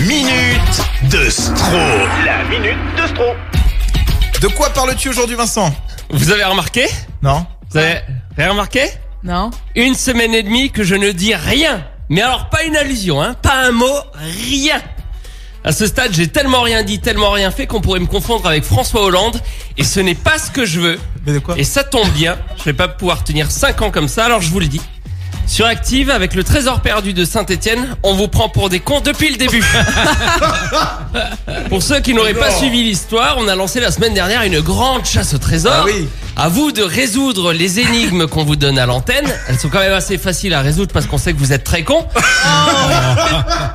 minute de Stro. La minute de Stro. De quoi parles-tu aujourd'hui, Vincent? Vous avez remarqué? Non Vous avez rien remarqué? Non Une semaine et demie que je ne dis rien. Mais alors pas une allusion, hein Pas un mot, rien. À ce stade, j'ai tellement rien dit, tellement rien fait qu'on pourrait me confondre avec François Hollande. Et ce n'est pas ce que je veux. Mais de quoi? Et ça tombe bien, je vais pas pouvoir tenir 5 ans comme ça, alors je vous le dis. Sur Active, avec le trésor perdu de Saint-Etienne, on vous prend pour des cons depuis le début. pour ceux qui n'auraient pas suivi l'histoire, on a lancé la semaine dernière une grande chasse au trésor. Ah oui. À vous de résoudre les énigmes qu'on vous donne à l'antenne. Elles sont quand même assez faciles à résoudre parce qu'on sait que vous êtes très cons.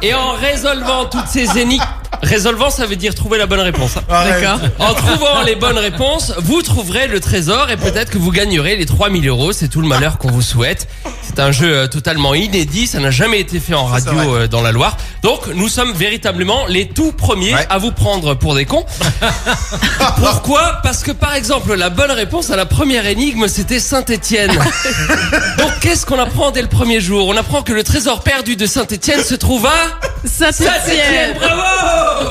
Et en résolvant toutes ces énigmes, résolvant ça veut dire trouver la bonne réponse. hein. Arrête. D'accord. En trouvant les bonnes réponses, vous trouverez le trésor et peut-être que vous gagnerez les 3000 euros. C'est tout le malheur qu'on vous souhaite. C'est un jeu euh, totalement inédit. Ça n'a jamais été fait en radio euh, dans la Loire. Donc, nous sommes véritablement les tout premiers Ouais. à vous prendre pour des cons. Pourquoi? Parce que, par exemple, la bonne réponse à la première énigme, c'était Saint-Étienne. Donc, qu'est-ce qu'on apprend dès le premier jour? On apprend que le trésor perdu de Saint-Étienne se trouve à... Saint-Étienne, Saint-Étienne bravo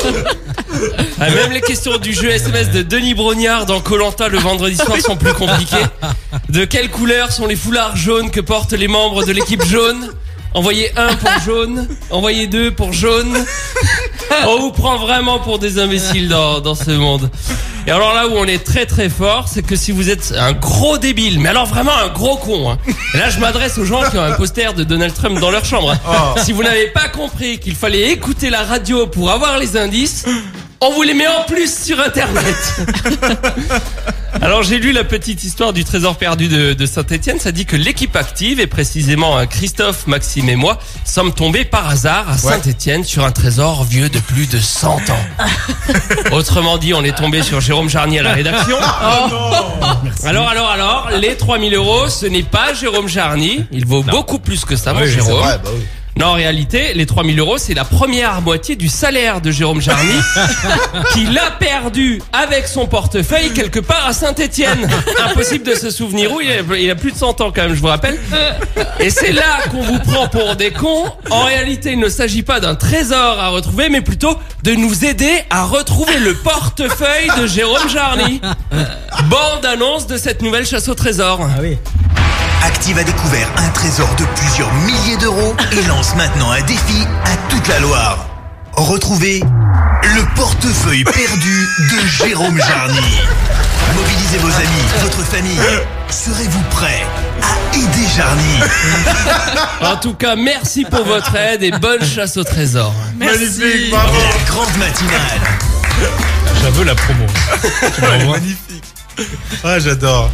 Ah, Même les questions du jeu SMS de Denis Brognard dans Colanta le vendredi soir sont plus compliquées. De quelle couleur sont les foulards jaunes que portent les membres de l'équipe jaune? Envoyez un pour jaune, envoyez deux pour jaune. On vous prend vraiment pour des imbéciles dans, dans ce monde. Et alors là où on est très très fort, c'est que si vous êtes un gros débile, mais alors vraiment un gros con, hein. Et là je m'adresse aux gens qui ont un poster de Donald Trump dans leur chambre. hein. Oh. Si vous n'avez pas compris qu'il fallait écouter la radio pour avoir les indices, on vous les met en plus sur Internet. Alors j'ai lu la petite histoire du trésor perdu de, de Saint-Etienne. Ça dit que l'équipe active, et précisément euh, Christophe, Maxime et moi, sommes tombés par hasard à Saint-Etienne sur un trésor vieux de plus de 100 ans. Autrement dit, on est tombé sur Jérôme Jarnier à la rédaction. Alors, alors, alors, les 3000 euros, ce n'est pas Jérôme Jarny. Il vaut beaucoup plus que ça, mon Oui, c'est Jérôme. vrai, bah oui. Non, en réalité, les 3000 euros, c'est la première moitié du salaire de Jérôme Jarny, qu'il a perdu avec son portefeuille quelque part à Saint-Étienne. Impossible de se souvenir où, il a, il a plus de 100 ans quand même, je vous rappelle. Et c'est là qu'on vous prend pour des cons. En réalité, il ne s'agit pas d'un trésor à retrouver, mais plutôt de nous aider à retrouver le portefeuille de Jérôme Jarny. Bande annonce de cette nouvelle chasse au trésor. Active a découvert un trésor de plusieurs milliers d'euros et lance maintenant un défi à toute la Loire. Retrouvez le portefeuille perdu de Jérôme Jarny. Mobilisez vos amis, votre famille. Serez-vous prêts à aider Jarny? En tout cas, merci pour votre aide et bonne chasse au trésor. Magnifique, bravo. La grande matinale. J'avoue la promo. Magnifique. Ah, j'adore.